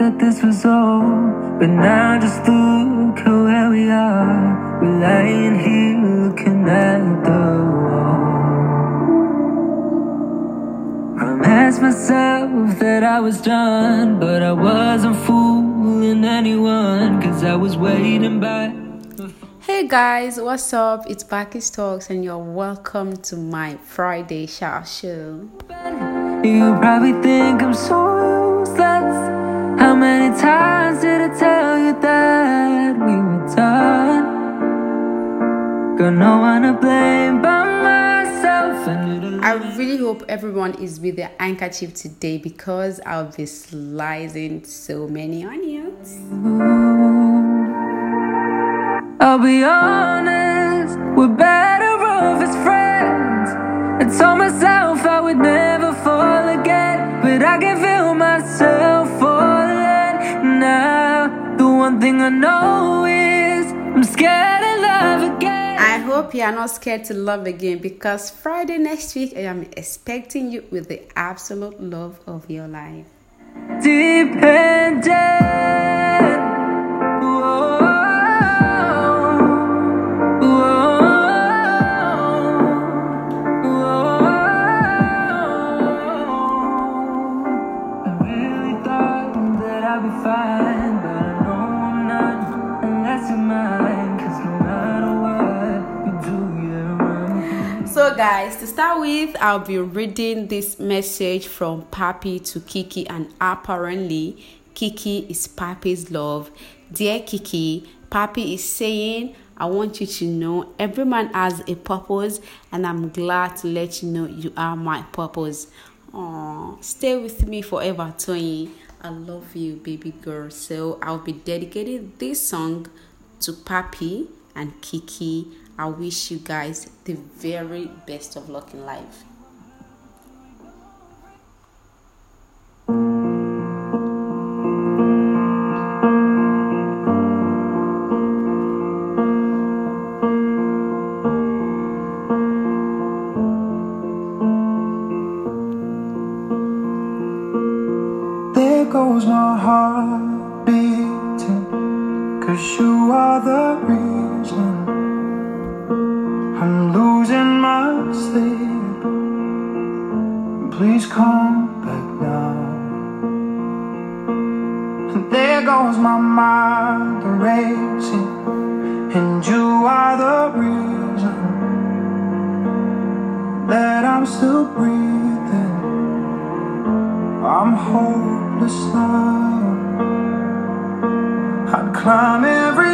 that this was all, but now just look at where we are. We're lying here looking at the wall. Promised myself that I was done, but I wasn't fooling anyone, cause I was waiting by. Hey guys, what's up? It's Balqees Talks, and you're welcome to my Friday shout show. You probably think I'm so useless. How many times did I tell you that we were done? Got no one to blame but myself. I really hope everyone is with their handkerchief today because I'll be slicing so many onions. I'll be honest, we're better off as friends. I told myself I would never thing I know is I'm scared of love again. I hope you are not scared to love again because Friday next week I am expecting you with the absolute love of your life. Dependent. Guys, to start with, I'll be reading this message from Papi to Kiki, and apparently, Kiki is Papi's love. Dear Kiki, Papi is saying, I want you to know every man has a purpose, and I'm glad to let you know you are my purpose. Aww, stay with me forever, Tony. I love you, baby girl. So, I'll be dedicating this song to Papi and Kiki. I wish you guys the very best of luck in life. I'm still breathing I'm hopeless now. I'd climb every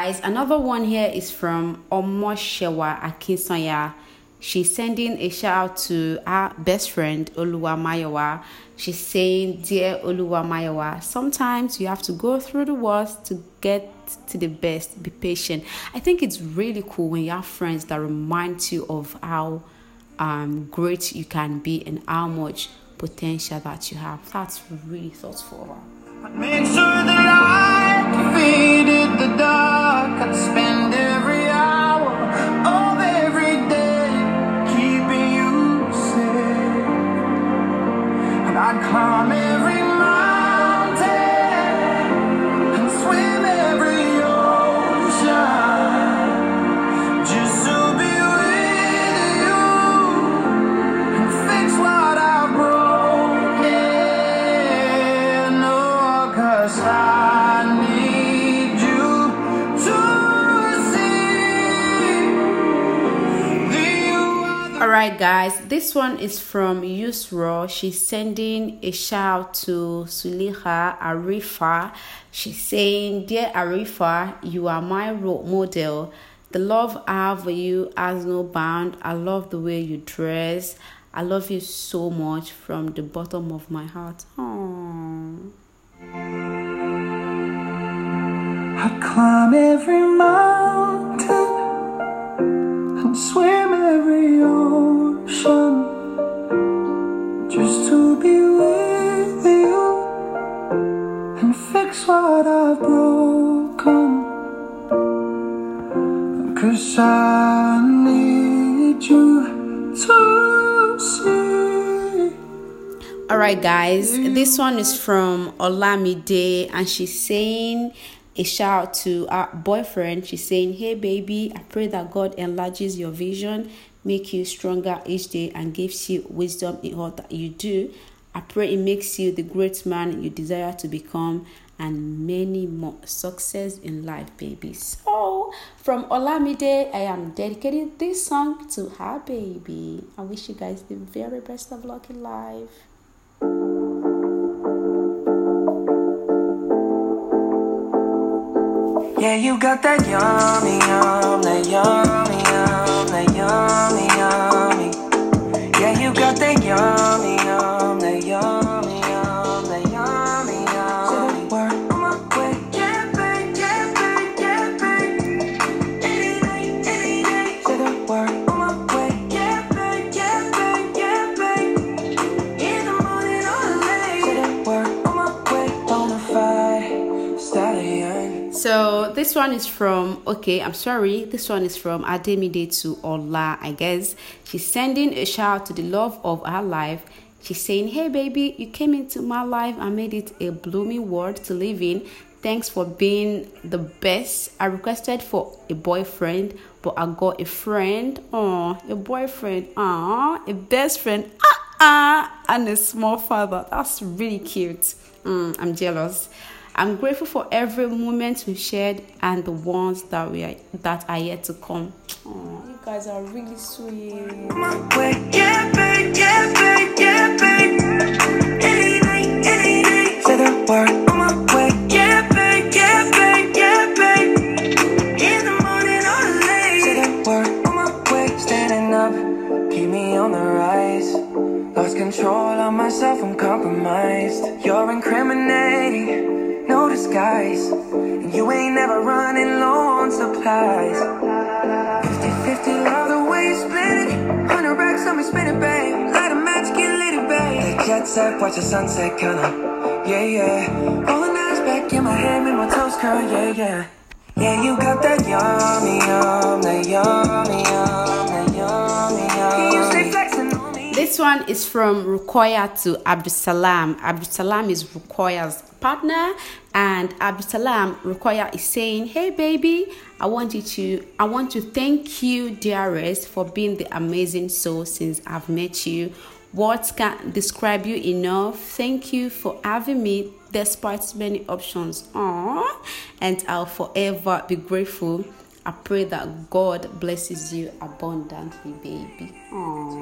guys. Another one here is from Omoshewa Akinsanya. She's sending a shout out to our best friend Oluwa Mayowa. She's saying, "Dear Oluwa Mayowa, sometimes you have to go through the worst to get to the best. Be patient." I think it's really cool when you have friends that remind you of how um, great you can be and how much potential that you have. That's really thoughtful. I'd right, guys, this one is from Yusra. She's sending a shout to Suliha Arifa. She's saying, Dear Arifa, you are my role model. The love I have for you has no bound. I love the way you dress. I love you so much from the bottom of my heart. Aww. I'd climb every mountain Alright, guys, this one is from Olamide, and she's saying a shout out to our boyfriend. She's saying, Hey, baby, I pray that God enlarges your vision, make you stronger each day, and gives you wisdom in all that you do. I pray it makes you the great man you desire to become and many more success in life, baby. So, from Olamide, I am dedicating this song to her, baby. I wish you guys the very best of luck in life. Yeah, you got that yummy, yum, that yummy, yum, that yummy, yummy. Yeah, you got that yummy, yum, So this one is from okay, I'm sorry. This one is from Ademide to Ola, I guess. She's sending a shout out to the love of her life. She's saying, Hey baby, you came into my life and made it a blooming world to live in. Thanks for being the best. I requested for a boyfriend, but I got a friend. Oh, a boyfriend. Ah, a best friend. Ah, ah, and a small father. That's really cute. Mm, I'm jealous. I'm grateful for every moment we've shared and the ones that we are that are yet to come. Oh, you guys are really sweet. Watch the sunset, kinda. Yeah, yeah. Rolling eyes back in my head, make my toes curl, yeah, yeah. Yeah, you got that yummy, yum, that yummy, yum, that yummy, yum. You stay flexing on me. This one is from Rukoya to Abdusalam. Abdusalam is Rukoya's partner, and Abdusalam Rukoya is saying, "Hey baby, I want you to I want to thank you, dearest, for being the amazing soul since I've met you. Words can't describe you enough. Thank you for having me despite many options. Aww. And I'll forever be grateful." I pray that God blesses you abundantly, baby. Aww.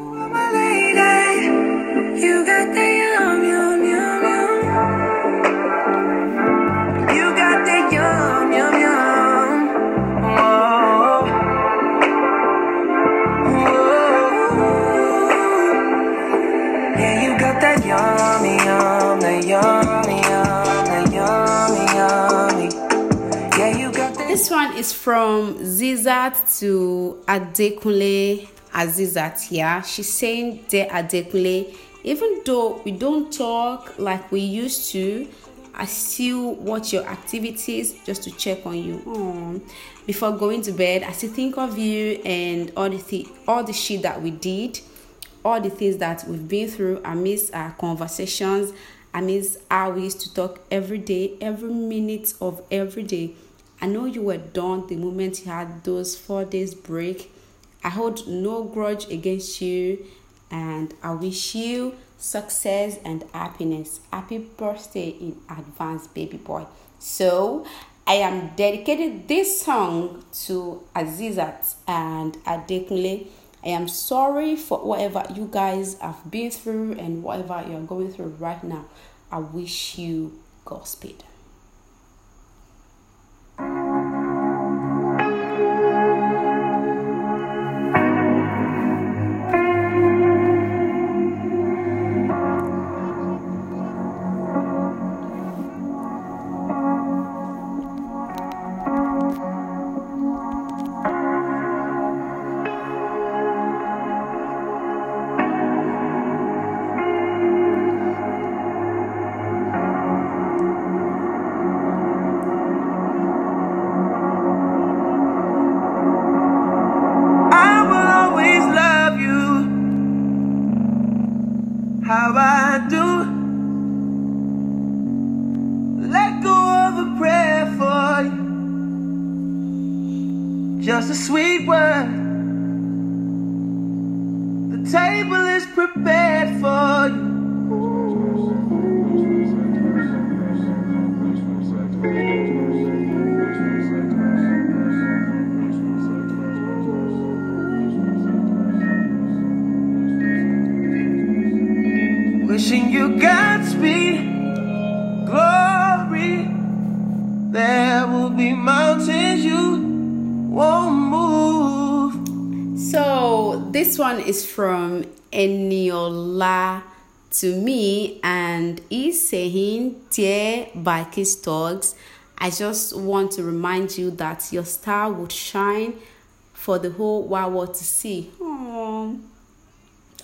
Got that yummy, yum, that yummy, yum, that yummy, yummy. Yeah, you got that. This one is from Zizat to Adekunle Azizat here. She's saying, Dear Adekunle, even though we don't talk like we used to, I still watch your activities just to check on you. Aw. Before going to bed, I still think of you and all the th- all the shit that we did, all the things that we've been through. I miss our conversations. I miss how we used to talk every day, every minute of every day. I know you were done the moment you had those four days break. I hold no grudge against you and I wish you success and happiness. Happy birthday in advance, baby boy. So, I am dedicating this song to Azizat and Adekunle. I am sorry for whatever you guys have been through and whatever you're going through right now. I wish you Godspeed. This one is from Eniola to me, and he's saying, Dear Balqees Talks, I just want to remind you that your star would shine for the whole world to see. Oh,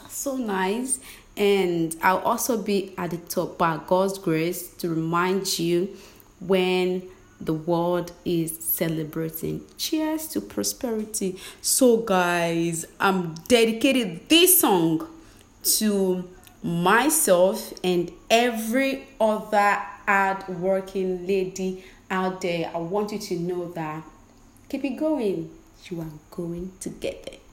that's so nice. And I'll also be at the top by God's grace to remind you when the world is celebrating. Cheers to prosperity. So, guys, I'm dedicating this song to myself and every other hard working lady out there. I want you to know that keep it going. You are going to get there.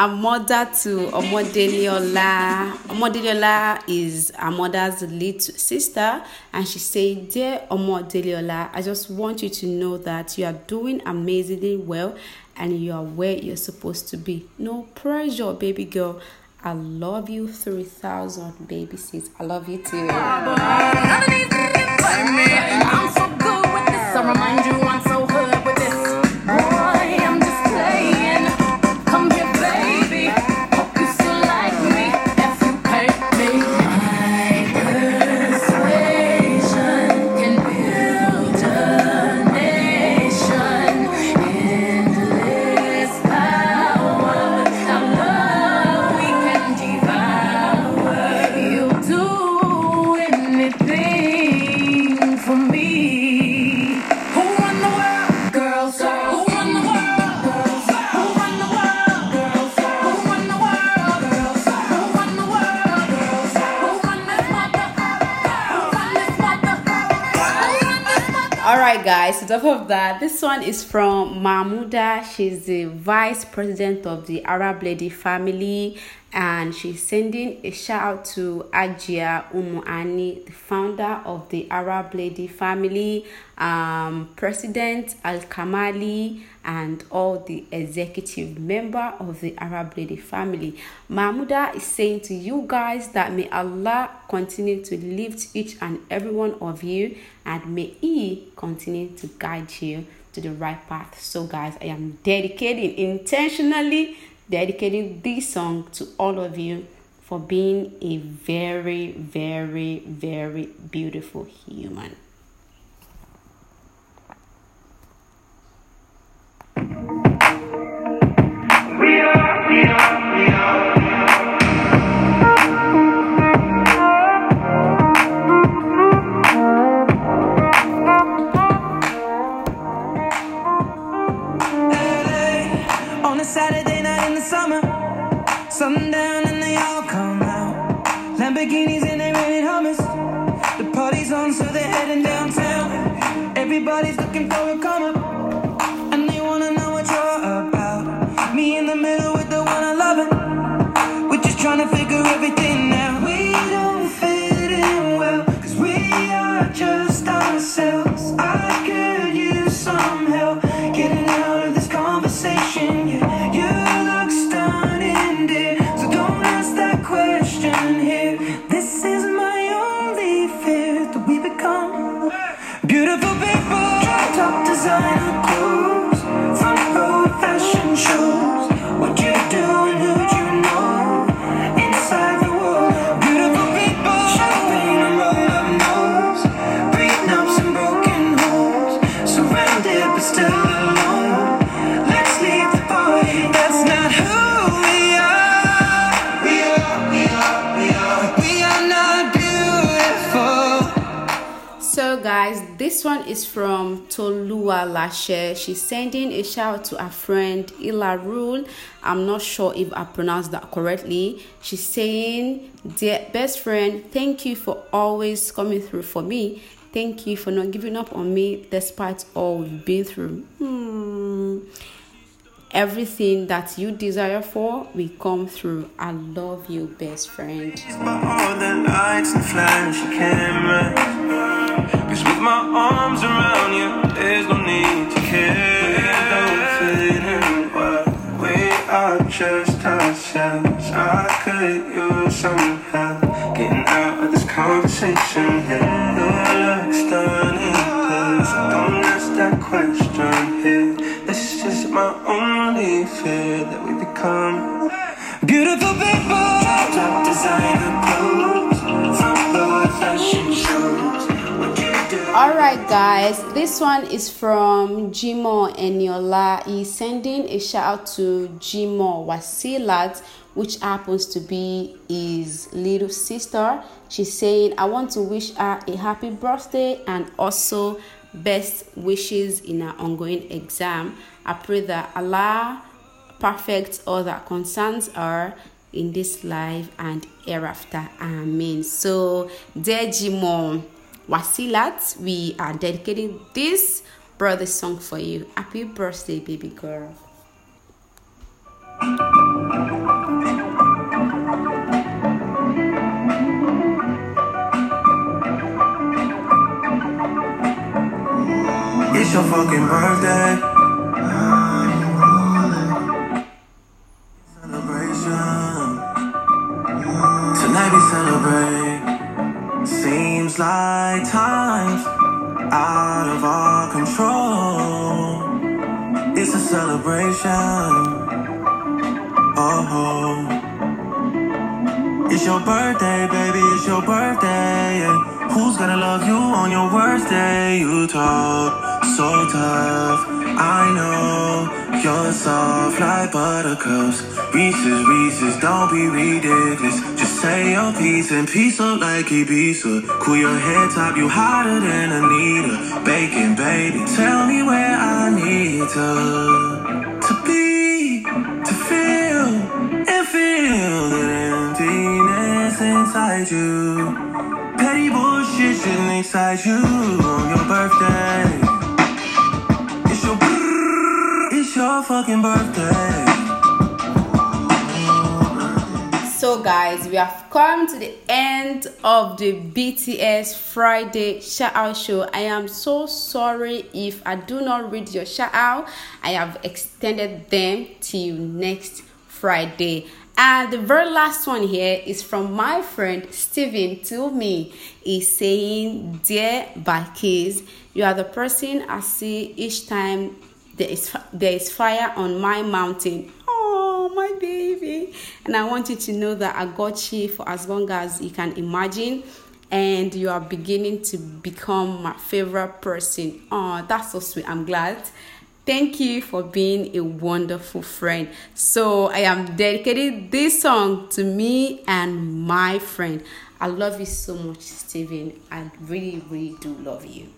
From mother to Omodeliola. Omodeliola is our mother's little sister, and she said, Dear Omodeliola, I just want you to know that you are doing amazingly well and you are where you're supposed to be. No pressure, baby girl. I love you 3000, baby sis. I love you too. Right, guys. So top of that, this one is from Mahmuda. She's the vice president of the Arab Lady family, and she's sending a shout out to Ajia Umu Ani, the founder of the Arab Lady family, um, President Al Kamali, and all the executive member of the Arab Lady family. Mahmuda is saying to you guys that may Allah continue to lift each and every one of you and may He continue to guide you to the right path. So, guys, I am dedicating intentionally dedicating this song to all of you for being a very, very, very beautiful human. Everybody's looking for a this one is from Tolua Lashe. She's sending a shout out to her friend Ila Rule. I'm not sure if I pronounced that correctly. She's saying, Dear best friend, thank you for always coming through for me. Thank you for not giving up on me despite all we've been through. Hmm. Everything that you desire for will come through. I love you, best friend. Cause with my arms around you, there's no need to care. We are just ourselves. I could use some help getting out of this conversation. Yeah, only fear that we become beautiful people. Up designer clothes from fashion shows. Alright, guys, this one is from Jimo Eniola. He's sending a shout out to Jimo Wasilat, which happens to be his little sister. She's saying, I want to wish her a happy birthday and also best wishes in our ongoing exam. I pray that Allah perfect all that concerns her in this life and hereafter. Amen. So, dear Jimo Wasilat, we are dedicating this birthday song for you. Happy birthday, baby girl. Fucking birthday. Celebration. Tonight we celebrate. Seems like time's out of our control. It's a celebration. Oh. It's your birthday, baby, it's your birthday. And who's gonna love you on your worst day? You talk so tough. I know you're soft like buttercups. Reese's, Reese's, don't be ridiculous. Just say your piece and piece up like Ibiza. Cool your head top, you hotter than Anita. Bacon, baby, tell me where I need to to be, to feel and feel the emptiness inside you. Petty bullshit shouldn't excite you on your birthday. Your fucking birthday. So, guys, we have come to the end of the BTS Friday shout out show. I am so sorry if I do not read your shout out. I have extended them till next Friday. And the very last one here is from my friend Steven to me. He's saying, Dear Balqees, you are the person I see each time there is, there is fire on my mountain. Oh, my baby. And I want you to know that I got you for as long as you can imagine. And you are beginning to become my favorite person. Oh, that's so sweet. I'm glad. Thank you for being a wonderful friend. So I am dedicating this song to me and my friend. I love you so much, Steven. I really, really do love you.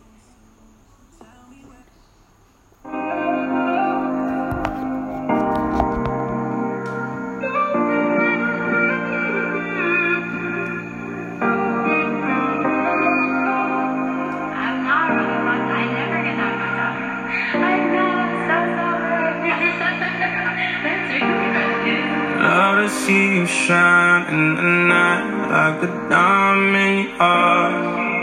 See you shine in the night like a diamond you are.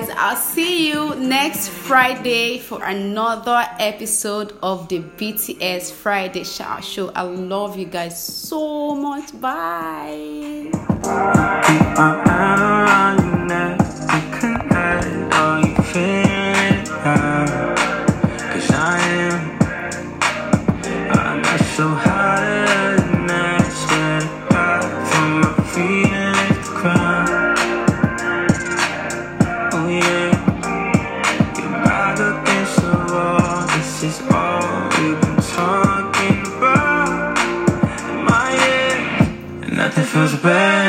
guys, I'll see you next Friday for another episode of the BTS Friday Shout Show. I love you guys so much. Bye. bang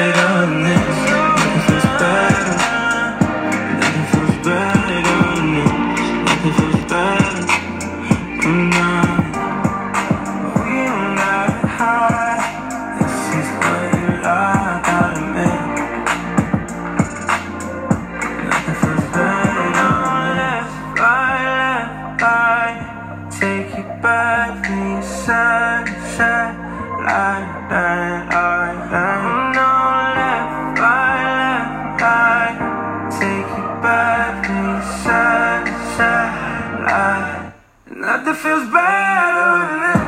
Nothing feels better than